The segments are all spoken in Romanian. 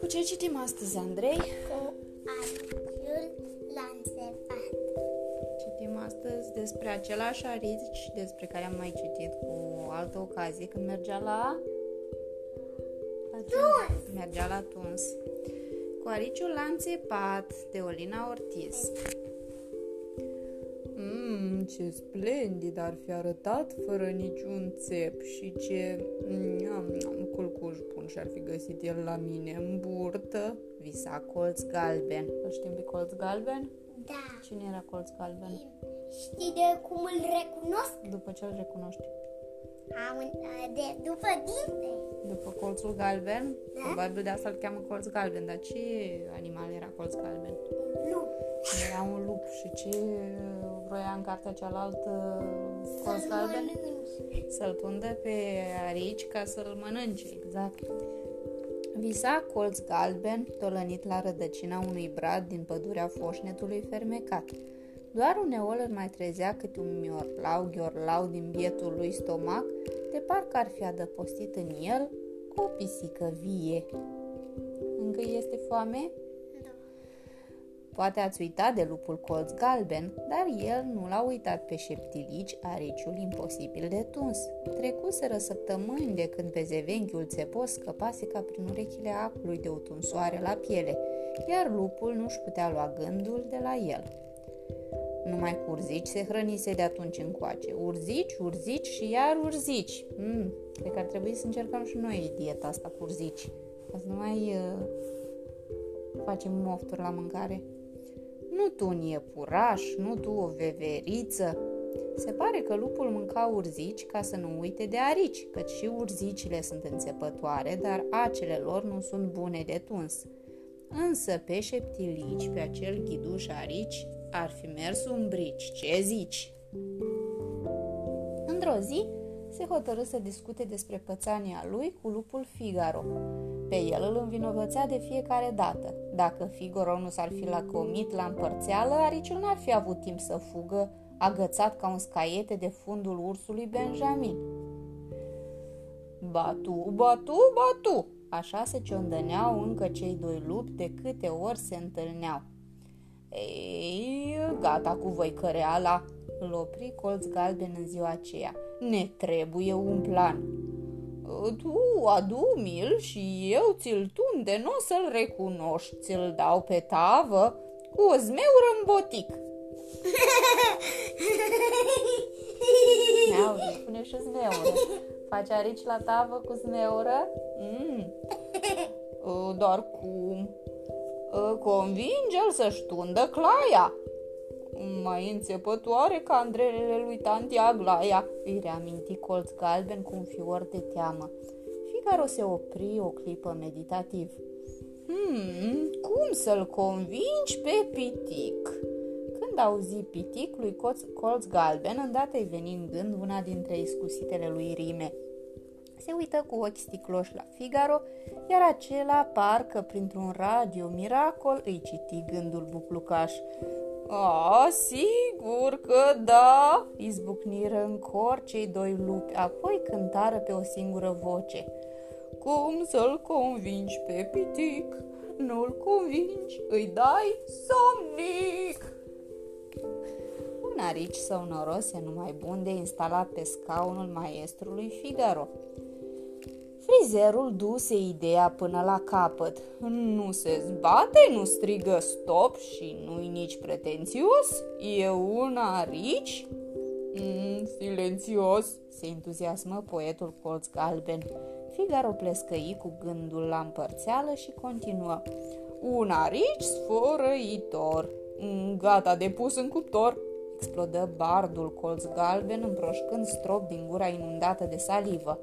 Cu ce citim astăzi, Andrei? Cu ariciul lanțevat. Citim astăzi despre același arici despre care am mai citit cu o altă ocazie când mergea la... la ce? Tuns. Mergea la tuns. Cu ariciul lanțepat de Olina Ortiz. Mmm, ce splendid ar fi arătat fără niciun țep și ce mm, culcuș bun și-ar fi găsit el la mine în burtă. Visa colț galben. Îl știm pe colț galben? Da. Cine era colț galben? Știi de cum îl recunosc? După ce îl recunoști? Am, de, după dinte. După colțul galben? Da. Probabil de asta îl cheamă colț galben, dar ce animal era colț galben? Un lup. Era un lup și ce vroia în cartea cealaltă colț Să-l galben? mănânci. Să-l tundă pe arici ca să-l mănânce, exact. Visa colț galben, tolănit la rădăcina unui brad din pădurea foșnetului fermecat. Doar uneori îl mai trezea câte un miorlau, ghiorlau din bietul lui stomac, de parcă ar fi adăpostit în el o pisică vie. Încă este foame? Da. Poate ați uitat de lupul colț galben, dar el nu l-a uitat pe șeptilici, ariciul imposibil de tuns. Trecuseră săptămâni de când pe zevenchiul țepos scăpase ca prin urechile acului de o tunsoare la piele, iar lupul nu-și putea lua gândul de la el. Numai cu urzici se hrănise de atunci încoace. Urzici, urzici și iar urzici. Mm, cred că ar trebui să încercăm și noi dieta asta cu urzici. Ca să nu mai uh, facem mofturi la mâncare. Nu tu un iepuraș, nu tu o veveriță. Se pare că lupul mânca urzici ca să nu uite de arici, căci și urzicile sunt înțepătoare, dar acele lor nu sunt bune de tuns. Însă pe șeptilici, pe acel ghiduș arici, ar fi mers un brici. Ce zici? Într-o zi, se hotărâ să discute despre pățania lui cu lupul Figaro. Pe el îl învinovățea de fiecare dată. Dacă Figaro nu s-ar fi lacomit la împărțeală, ariciul n-ar fi avut timp să fugă, agățat ca un scaiete de fundul ursului Benjamin. Batu, batu, batu! Așa se ciondăneau încă cei doi lupi de câte ori se întâlneau. Ei, gata cu voi căreala, îl opri colț galben în ziua aceea. Ne trebuie un plan. Tu adu-mi-l și eu ți-l tunde, nu o să-l recunoști, ți-l dau pe tavă cu o zmeură în botic. Miau, spune și zmeură. Faci arici la tavă cu zmeură? Mm. Uh, Dar cum? Uh, Convinge-l să-și tundă claia. Mai înțepătoare ca andrelele lui tanti Aglaia, îi reaminti colț galben cu un fior de teamă. Figaro se opri o clipă meditativ. Hmm, cum să-l convingi pe pitic? Când auzi pitic lui colț, colț galben, îndată îi veni în gând una dintre iscusitele lui rime. Se uită cu ochi sticloși la Figaro, iar acela parcă printr-un radio miracol îi citi gândul buclucaș. A, sigur că da!" izbucniră în cor cei doi lupi, apoi cântară pe o singură voce. Cum să-l convingi pe pitic? Nu-l convingi, îi dai somnic! Un arici sau noros e numai bun de instalat pe scaunul maestrului Figaro. Frizerul duse ideea până la capăt. Nu se zbate, nu strigă stop și nu-i nici pretențios. E un arici? Mm, silențios, se entuziasmă poetul colț galben. Figaro plescăi cu gândul la împărțeală și continuă. Un arici sfărăitor. Mm, Gata de pus în cuptor, explodă bardul colț galben împroșcând strop din gura inundată de salivă.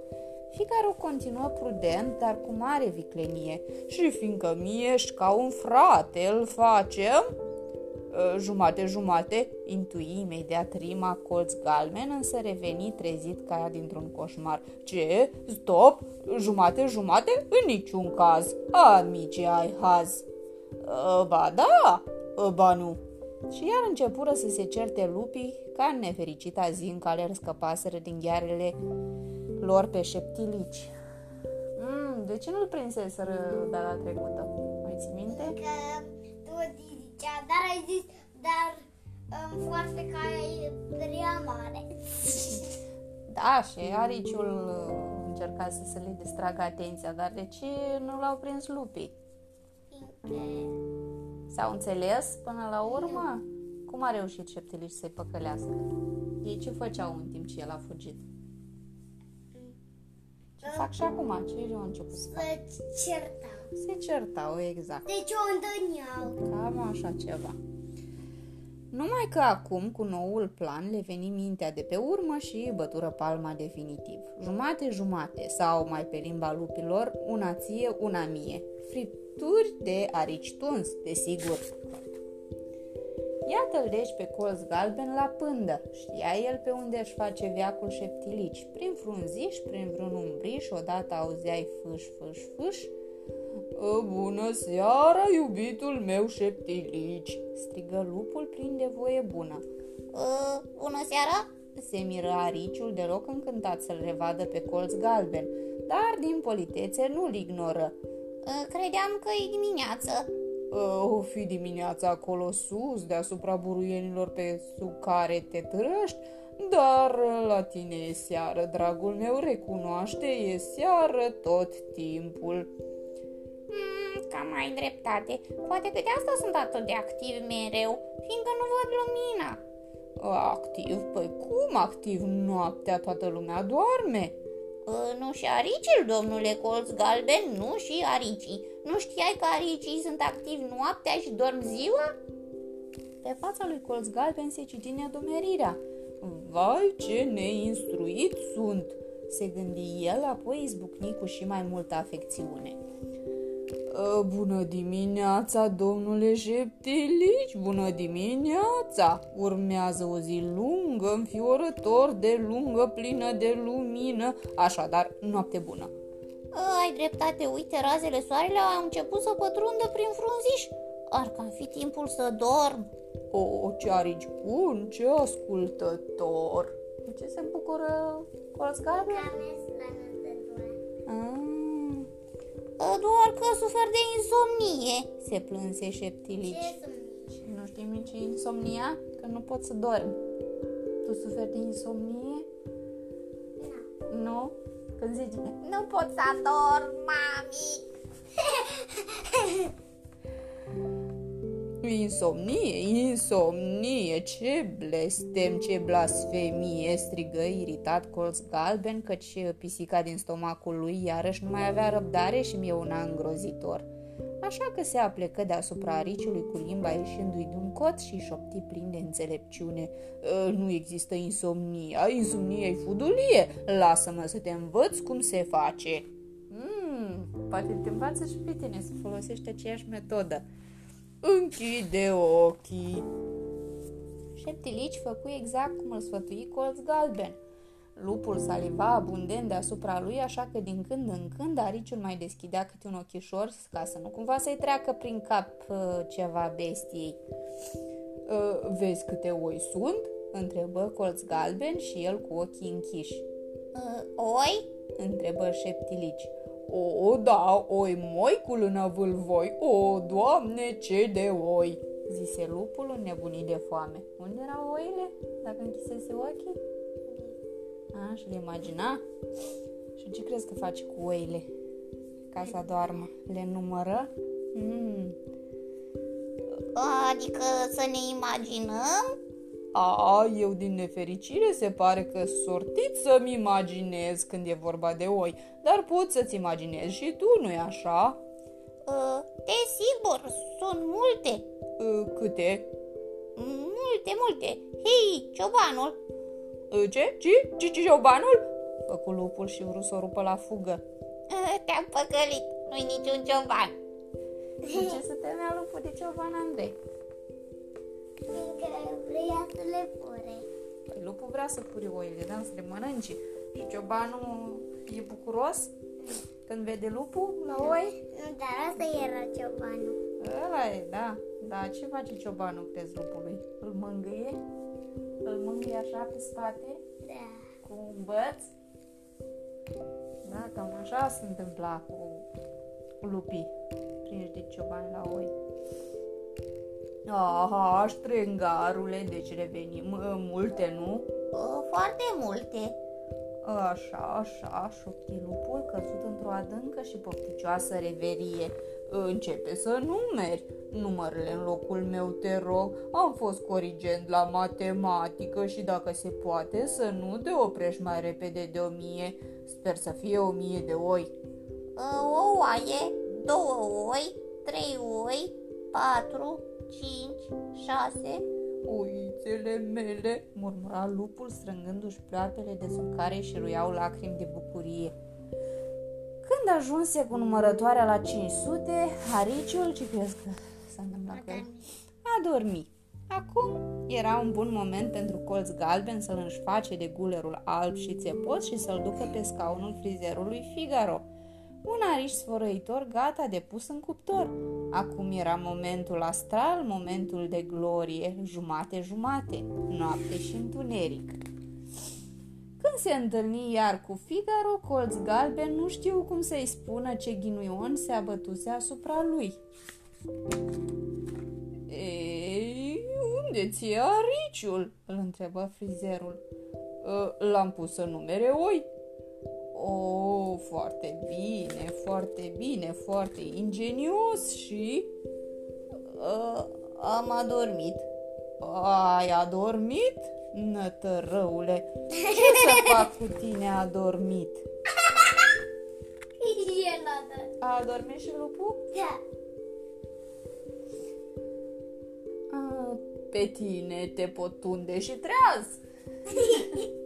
Figaro continuă prudent, dar cu mare viclenie. Și fiindcă mie ești ca un frate, îl facem? Jumate, jumate, intui imediat rima colț galben, însă reveni trezit ca ea dintr-un coșmar. Ce? Stop! Jumate, jumate? În niciun caz! Amice, ai haz! Ba da, ba nu! Și iar începură să se certe lupii ca în nefericita zi în care scăpaseră din ghearele lor pe șeptilici. Mm, de ce nu-l prinseseră data trecută? Mai ții minte? Că tu zicea, dar ai zis, dar um, foarfeca e prea mare. Da, și ariciul uh, încerca să se le distragă atenția, dar de ce nu l-au prins lupii? Fiindcă S-au înțeles până la urmă? Cum a reușit șeptilici să-i păcălească? Ei ce făceau în timp ce el a fugit? Ce fac și acum? Ce au început să facă? să certau. Se certau, exact. Deci o întâlneau. Cam așa ceva. Numai că acum, cu noul plan, le veni mintea de pe urmă și îi bătură palma definitiv. Jumate-jumate, sau mai pe limba lupilor, una ție, una mie. Fripturi de arici tuns, desigur. Iată-l deci pe colț galben la pândă. Știa el pe unde își face veacul șeptilici. Prin frunziș, prin vreun umbriș, odată auzeai fâș, fâș, fâș. "Ă, Bună seara, iubitul meu șeptilici! strigă lupul plin de voie bună. Uh, bună seara! Se miră ariciul deloc încântat să-l revadă pe colț galben, dar din politețe nu-l ignoră. Uh, credeam că e dimineață. "Ă, O fi dimineața acolo sus, deasupra buruienilor pe sub care te trăști, dar la tine e seară, dragul meu, recunoaște, e seară tot timpul. Mm, cam ai dreptate. Poate că de asta sunt atât de activ mereu, fiindcă nu văd lumina. Activ? Păi cum activ? Noaptea toată lumea doarme. Uh, nu și aricii, domnule colț galben, nu și aricii. Nu știai că aricii sunt activi noaptea și dorm ziua? Pe fața lui Colț Galben se citi nedomerirea. Vai, ce neinstruit sunt! Se gândi el, apoi izbucni cu și mai multă afecțiune. "Ă, Bună dimineața, domnule Șeptilici, bună dimineața! Urmează o zi lungă, înfiorător de lungă, plină de lumină, așadar, noapte bună. Uh, ai dreptate, uite, razele soarelui au început să pătrundă prin frunziș. Ar cam fi timpul să dorm. O, ce arici bun, ce ascultător! De ce se bucură Colț Galben? Ah. Uh, doar că sufer de insomnie. Se plânse șeptilici. Nu știi nici insomnia? Că nu poți să dormi. Tu suferi de insomnie? Nu? Când zici, Nu pot să dorm, mami. insomnie, insomnie, ce blestem, ce blasfemie, strigă iritat colț galben, căci pisica din stomacul lui iarăși nu mai avea răbdare și mi-e una îngrozitor. Așa că se aplecă deasupra ariciului cu limba ieșindu-i din cot și șopti plin de înțelepciune. "Ă, Nu există insomnia, insomnia e fudulie. Lasă-mă să te învăț cum se face. Mm, poate te învață și pe tine să folosești aceeași metodă. Închide ochii. Șeptilici făcu exact cum îl sfătui colț galben. Lupul saliva abundent deasupra lui, așa că din când în când ariciul mai deschidea câte un ochișor ca să nu cumva să-i treacă prin cap uh, ceva bestiei. Uh, vezi câte oi sunt? întrebă colț galben și el cu ochii închiși. Uh, oi? întrebă șeptilici. O, da, oi moicul în vâlvoi, o, doamne, ce de oi, zise lupul înnebunit de foame. Unde erau oile, dacă închisese ochii? A, și le imagina? Și ce crezi că face cu oile? Ca să doarmă. Le numără? Mm. Adică să ne imaginăm? A, eu din nefericire se pare că sortit să-mi imaginez când e vorba de oi, dar poți să-ți imaginezi și tu, nu-i așa? Uh, desigur, sunt multe. Uh, câte? Multe, multe. Hei, ciobanul, Uh, Ce? Ce? Ce? Ce? Ciobanul? Făcu lupul și vrut să o rupă la fugă. uh, te-am păcălit. Nu-i niciun cioban. De ce să temea lupul de cioban, Andrei? Fiindcă vrea să le fure. Păi lupul vrea să furi oile, da? Să le mănânce. Și ciobanul e bucuros când vede lupul la oi? Nu, dar asta era ciobanul. Ăla e, da. Da, ce face ciobanul crezlupului? Îl mângâie? Îl mângâie așa pe spate? Da. Cu un băț? Da, cam așa se întâmpla cu lupii prinși de cioban la oi. Aha, strângarule, deci revenim uh, multe, nu? O, foarte multe. Așa, așa, șopti lupul căzut într-o adâncă și pofticioasă reverie. Începe să numeri. Numărele în locul meu, te rog. Am fost corigent la matematică și dacă se poate să nu te oprești mai repede de o mie. Sper să fie o mie de oi. O oaie, două oi, trei oi, patru, cinci, șase. Oițele mele, murmura lupul strângându-și ploapele de sub care și ruiau lacrimi de bucurie. Când ajunse cu numărătoarea la 500, Hariciul, ce crezi că s-a întâmplat cu el? A dormit. Acum era un bun moment pentru colț galben să-l înșface de gulerul alb și țepos și să-l ducă pe scaunul frizerului Figaro. Un ariș sfărăitor gata de pus în cuptor. Acum era momentul astral, momentul de glorie, jumate-jumate, noapte și întuneric. Când se întâlni iar cu Figaro, colț galben nu știu cum să-i spună ce ghinuion se abătuse asupra lui. Ei, unde ți-e ariciul?" îl întrebă frizerul. "Ă, L-am pus să numere oi." O, foarte bine, foarte bine, foarte ingenios și... Uh, am adormit. Ai adormit? Nătărăule, ce să fac cu tine adormit? El a dat. A adormit și lupul? Da. A, pe tine te pot tunde și treaz.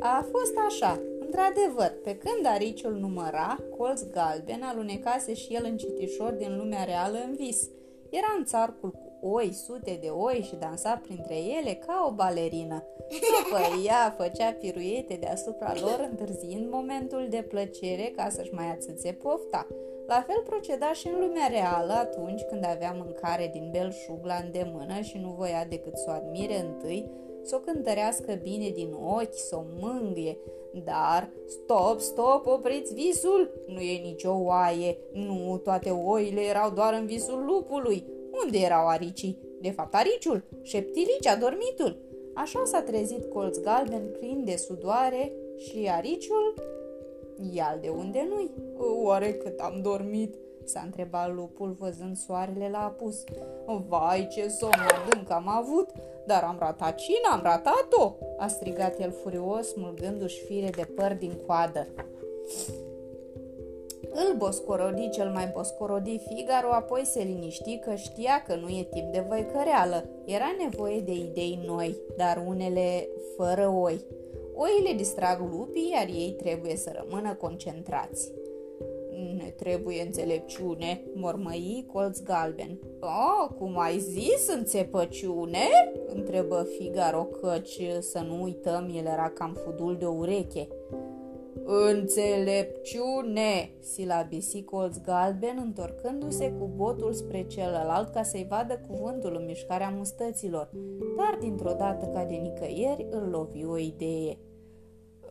A fost așa. Într-adevăr, pe când ariciul număra, colț galben alunecase și el în citișor din lumea reală în vis. Era în țarcul cu oi, sute de oi și dansa printre ele ca o balerină. După ea făcea piruete deasupra lor, întârziind momentul de plăcere ca să-și mai ațâțe pofta. La fel proceda și în lumea reală atunci când avea mâncare din belșug la îndemână și nu voia decât să o admire întâi, să o cântărească bine din ochi, să o mângâie. Dar, stop, stop, opriți visul! Nu e nicio oaie. Nu, toate oile erau doar în visul lupului. Unde erau aricii? De fapt, ariciul, șeptilici, adormitul. Așa s-a trezit colț galben plin de sudoare și ariciul, ial de unde nu-i. Oare cât am dormit? S-a întrebat lupul văzând soarele la apus. Vai, ce somn adânc am avut! Dar am ratat cina, am ratat-o! A strigat el furios, smulgându-și fire de păr din coadă. Îl boscorodi cel mai boscorodi Figaro, apoi se liniști că știa că nu e timp de văicăreală. Era nevoie de idei noi, dar unele fără oi. Oile distrag lupii, iar ei trebuie să rămână concentrați. Ne trebuie înțelepciune, mormăi colț galben. Oh, cum ai zis, înțepăciune? întrebă Figaro, căci, să nu uităm, el era cam fudul de o ureche. Înțelepciune, silabisi colț galben, întorcându-se cu botul spre celălalt ca să-i vadă cuvântul în mișcarea mustăților, dar dintr-o dată ca de nicăieri îl lovi o idee.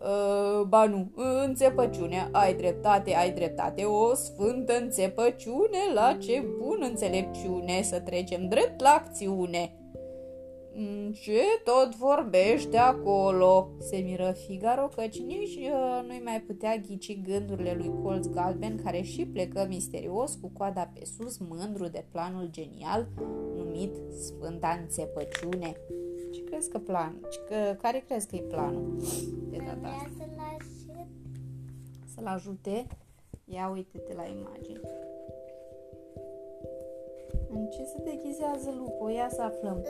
Uh, ba nu, înțepăciune, ai dreptate, ai dreptate, o sfântă înțepăciune, la ce bun înțelepciune, să trecem drept la acțiune. Mm, ce tot vorbește acolo? Se miră Figaro, căci nici uh, nu-i mai putea ghici gândurile lui Colț Galben, care și plecă misterios cu coada pe sus, mândru de planul genial numit Sfânta Înțepăciune. Ce crezi că plan? Că, care crezi că e planul de data asta? să-l aștept. Să-l ajute? Ia uite-te la imagine. În ce se deghizează lupul? Ia să aflăm.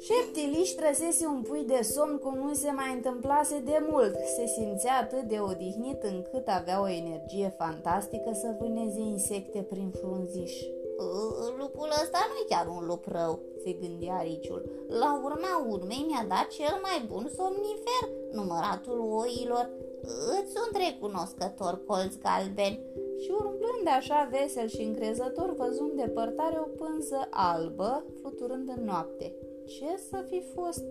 Șeptiliș trăsese un pui de somn cum nu se mai întâmplase de mult. Se simțea atât de odihnit încât avea o energie fantastică să vâneze insecte prin frunziș. Uh, Lupul ăsta nu e chiar un lup rău, Se gândea ariciul. La urma urmei mi-a dat cel mai bun somnifer, număratul oilor. Îți sunt recunoscător, colț galben. și urmând așa vesel și încrezător văzu în depărtare o pânză albă fluturând în noapte. Ce să fi fost?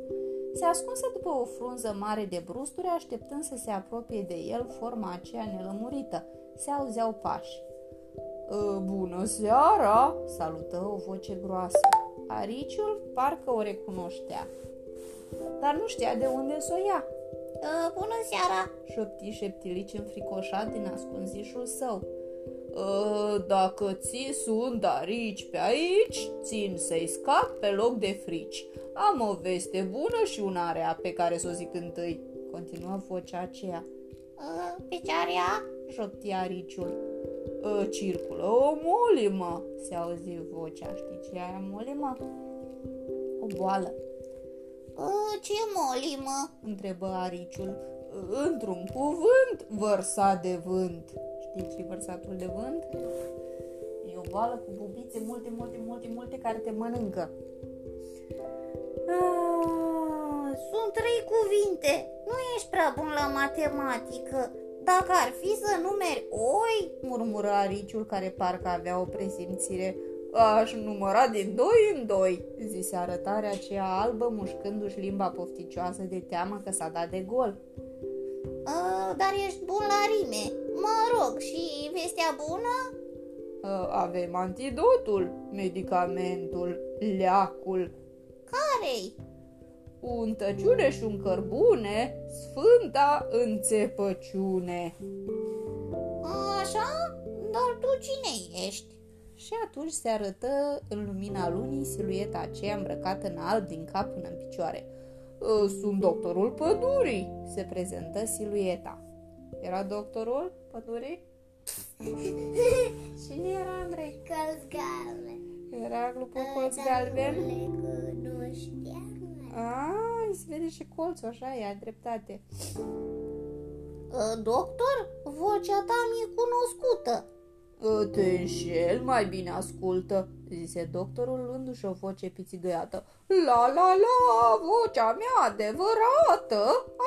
Se ascunse după o frunză mare de brusturi, așteptând să se apropie de el forma aceea nelămurită. Se auzeau pași. Ă, bună seara!" salută o voce groasă. Ariciul parcă o recunoștea, dar nu știa de unde să o ia. Ă, bună seara!" șopti șeptilici înfricoșat din ascunzișul său. Ă, dacă ți sunt arici pe aici, țin să-i scap pe loc de frici. Am o veste bună și una rea pe care să o zic întâi, continuă vocea aceea. Uh, pe ce area? șopti ariciul. Uh, circulă o molimă, se auzi vocea, știi ce e molimă? O boală. Uh, ce molimă? întrebă ariciul. Într-un cuvânt, vărsa de vânt. Știi ce vărsatul de vânt? E o boală cu bubițe multe, multe, multe, multe care te mănâncă. Ah, sunt trei cuvinte. Nu ești prea bun la matematică. Dacă ar fi să numeri oi, murmură ariciul care parcă avea o presimțire. Aș număra din doi în doi, zise arătarea aceea albă, mușcându-și limba pofticioasă de teamă că s-a dat de gol. A, dar ești bun la rime. Mă rog, și vestea bună? A, avem antidotul, medicamentul, leacul, care-i? Un tăciune și un cărbune, sfânta înțepăciune. Așa? Dar tu cine ești? Și atunci se arătă în lumina lunii silueta aceea îmbrăcată în alb din cap până în picioare. Ă, sunt doctorul pădurii, se prezentă silueta. Era doctorul pădurii? Cine era, Andrei? Călzgalben. Era grupul colț galben? Nu știam. Ah, se vede și colțul, așa e, ai dreptate. Ă, doctor, vocea ta mi-e cunoscută. Ă, te înșel, mai bine ascultă, zise doctorul luându-și o voce pițigăiată. La, la, la, vocea mea adevărată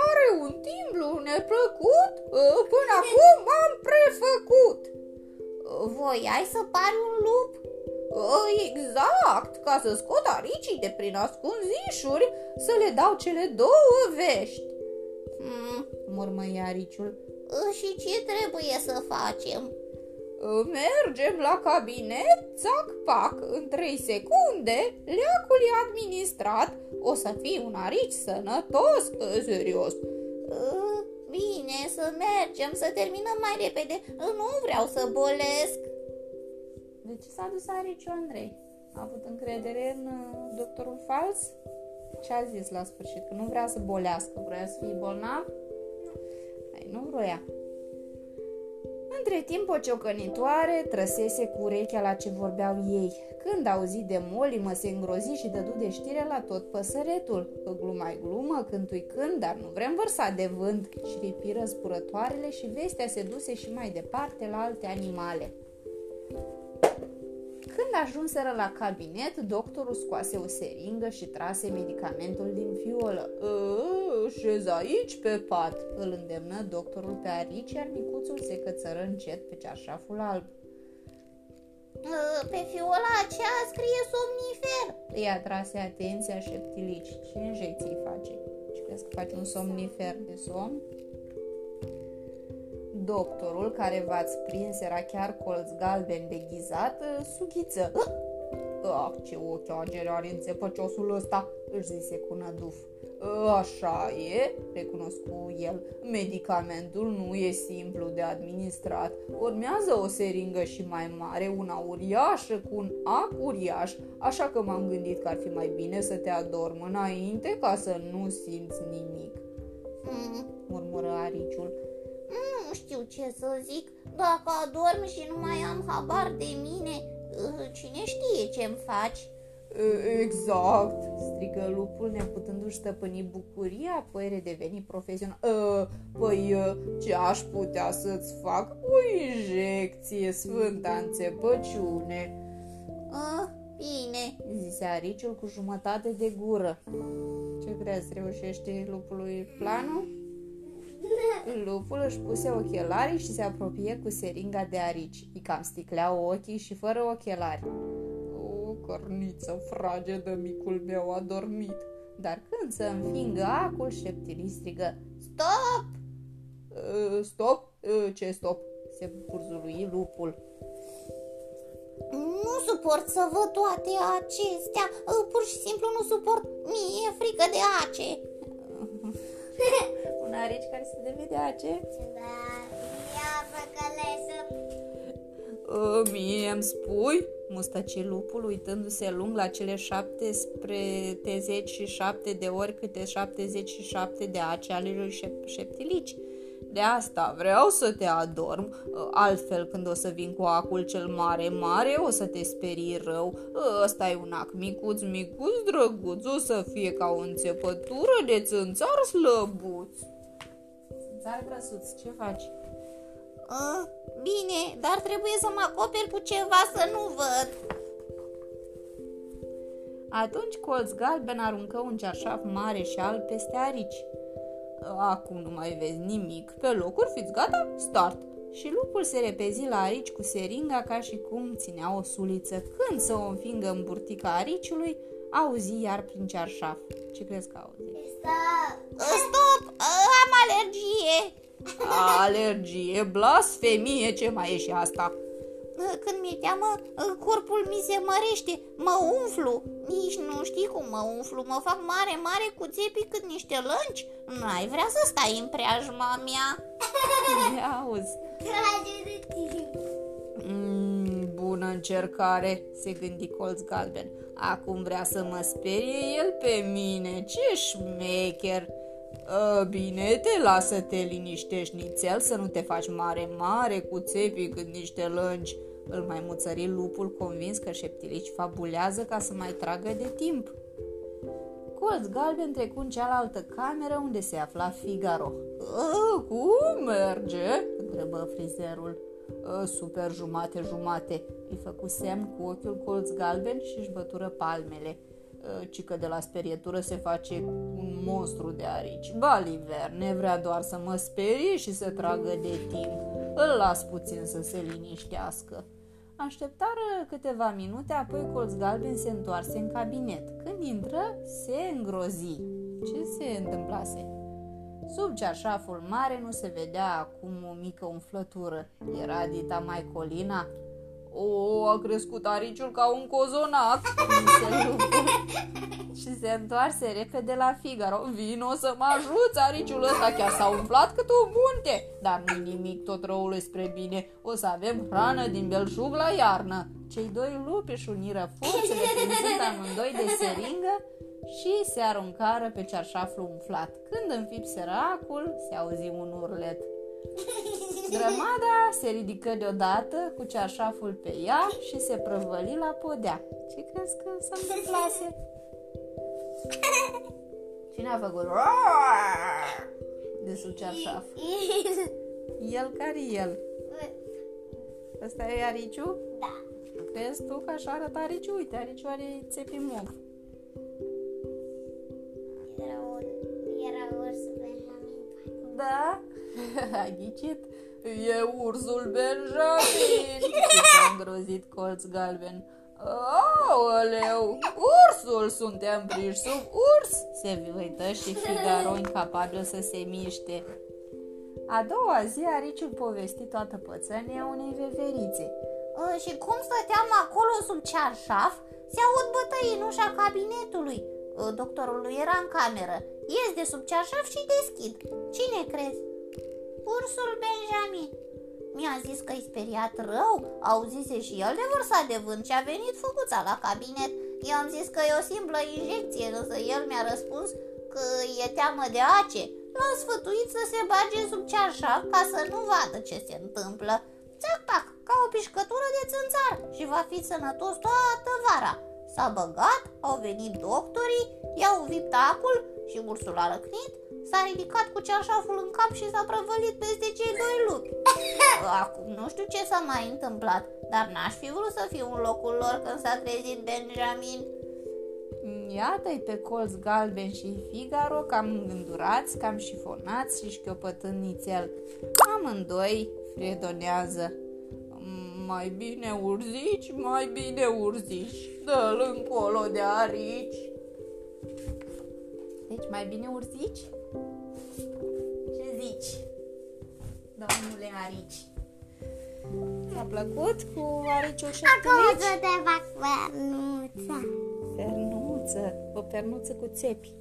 are un timblu neplăcut, ă, până acum m-am prefăcut. Voiai să pari un lup? Exact, ca să scot aricii de prin ascunzișuri, să le dau cele două vești. Hmm, murmăia ariciul. Și ce trebuie să facem? Mergem la cabinet, țac, pac, în trei secunde, leacul e administrat, o să fii un arici sănătos, serios. Bine, să mergem, să terminăm mai repede, nu vreau să bolesc. De ce s-a dus Ariciu Andrei? A avut încredere în uh, doctorul fals? Ce a zis la sfârșit? Că nu vrea să bolească, vrea să fie bolnav? Nu. Ai, nu vroia. Între timp, o ciocănitoare trăsese cu urechea la ce vorbeau ei. Când auzi de molimă, se îngrozi și dădu de știre la tot păsăretul. Gluma glumă, cântui când, dar nu vrem vărsa de vânt. Și ripiră zburătoarele și vestea se duse și mai departe la alte animale. Când ajunseră la cabinet, doctorul scoase o seringă și trase medicamentul din fiolă. Ă, șez aici pe pat, îl îndemnă doctorul pe arici, iar micuțul se cățără încet pe cearșaful alb. Ă, pe fiola aceea scrie somnifer. Îi atrase atenția șeptilici. Ce injecții face? Și crezi că face un somnifer de somn? Doctorul care v-ați prins era chiar colț galben deghizat, uh, sughiță. Ah, ce ochi agere are înțepăciosul ăsta, își zise cu năduf. Uh, așa e, recunoscu el, medicamentul nu e simplu de administrat. Urmează o seringă și mai mare, una uriașă cu un ac uriaș, așa că m-am gândit că ar fi mai bine să te adorm înainte ca să nu simți nimic. Mm. Murmură ariciul nu știu ce să zic. Dacă adorm și nu mai am habar de mine, uh, cine știe ce-mi faci? Exact, strigă lupul neputându-și stăpâni bucuria, apoi redeveni profesional. Păi ce aș putea să-ți fac? O injecție, sfânta înțepăciune. Bine, zise ariciul cu jumătate de gură. Ce crezi, reușește lupului planul? Lupul își puse ochelarii și se apropie cu seringa de arici. Îi cam sticleau ochii și fără ochelari. O, cărniță fragedă, micul meu a dormit. Dar când să înfingă acul, șeptilii strigă. Stop! "Uh, Stop? Uh, Ce stop? Se burzului lupul. Nu suport să văd toate acestea. Uh, Pur și simplu nu suport. Mi-e frică de ace. Un arici care se devede ace? Da, ia făcălesă. Uh, Mie îmi spui? Mustăci lupul uitându-se lung la cele șapte spre tezeci și șapte de ori câte 77 de ace ale lui șep- șeptilici. De asta vreau să te adorm, uh, altfel când o să vin cu acul cel mare, mare, o să te sperii rău. Ăsta e un ac micuț, micuț, drăguț, o să fie ca o înțepătură de țânțar slăbuț. Țânțar grăsuț, ce faci? Uh, Bine, dar trebuie să mă acoperi cu ceva să nu văd. Atunci colț galben aruncă un cearșaf mare și alb peste arici. Acum nu mai vezi nimic. Pe locuri fiți gata? Start! Și lupul se repezi la arici cu seringa ca și cum ținea o suliță. Când să o înfingă în burtica ariciului, auzi iar prin cearșaf. Ce crezi că auzi? Uh, Stop! Uh, Am alergie! Alergie, blasfemie, ce mai e și asta? Uh, Când mi-e teamă, uh, corpul mi se mărește, mă umflu. Nici nu știi cum mă umflu, mă fac mare, mare cu țepii cât niște lănci. N-ai vrea să stai în preajma mea? Ia auzi. Trage de tine. Mm, bună încercare, se gândi colț galben. Acum vrea să mă sperie el pe mine, ce șmecher! A, bine, te lasă te liniștești nițel să nu te faci mare, mare cu țepii cât niște lângi. Îl mai muțări lupul convins că șeptilici fabulează ca să mai tragă de timp. Colț galben trecu în cealaltă cameră unde se afla Figaro. "A, Cum merge?" întrebă frizerul. "A, Super jumate, jumate, îi făcu semn cu ochiul colț galben și își bătură palmele. "A, Ci că de la sperietură se face un monstru de arici. Baliver, ne vrea doar să mă sperie și să tragă de timp. Îl las puțin să se liniștească. Așteptară câteva minute, apoi colț galben se întoarse în cabinet. Când intră, se îngrozi. Ce se întâmplase? Sub cearșaful mare nu se vedea acum o mică umflătură. Era Dita Maicolina. O, a crescut ariciul ca un cozonac, zise lupul. și se întoarse repede la Figaro. Vino să mă ajuți, ariciul ăsta chiar s-a umflat cât un munte. Dar nu nimic, tot răul e spre bine. O să avem hrană din belșug la iarnă. Cei doi lupi își uniră forțele prinzând amândoi de seringă și se aruncară pe cearșaful umflat. Când înfipse racul, se auzi un urlet. Grămada se ridică deodată cu cearșaful pe ea și se prăvăli la podea. Ce crezi că se întâmplase? Cine a făcut roar de sub cearșaf? El care e el? Ăsta e ariciu? Da. Crezi tu că așa arată ariciu? Uite, ariciu are țepi mov. Era un, era urs Benjamin. Da? Ai ghicit? E ursul Benjamin! S-a îngrozit colț galben. Aoleu, ursul! Suntem prinși sub urs! Se uită și Figaro incapabil să se miște. A doua zi, Ariciul povesti toată pățănia unei veverițe. Uh, și cum stăteam acolo sub cearșaf, se aud bătăi în ușa cabinetului. Uh, Doctorul era în cameră. Ies de sub cearșaf și deschid. Cine crezi? Ursul Benjamin. Mi-a zis că-i speriat rău, auzise și el de vărsa de vânt și a venit făcuța la cabinet. I-am zis că e o simplă injecție, însă el mi-a răspuns că e teamă de ace. L-am sfătuit să se bage sub cearșaf ca să nu vadă ce se întâmplă. Țac-tac, ca o pișcătură de țânțar și va fi sănătos toată vara. S-a băgat, au venit doctorii, i-au uvit acul și ursul a răcnit, s-a ridicat cu ceașaful în cap și s-a prăvălit peste cei doi lupi. Acum nu știu ce s-a mai întâmplat, dar n-aș fi vrut să fiu în locul lor când s-a trezit Benjamin. Iată-i pe colț galben și Figaro, cam îngândurați, cam șifonați și șchiopătând nițel. Amândoi fredonează. Mai bine urzici, mai bine urzici, dă-l încolo de arici. Deci mai bine urzici? Ce zici, domnule arici? Ți-a plăcut cu ariciul și Acum să te fac pernuța. Pernuță, o pernuță cu țepi.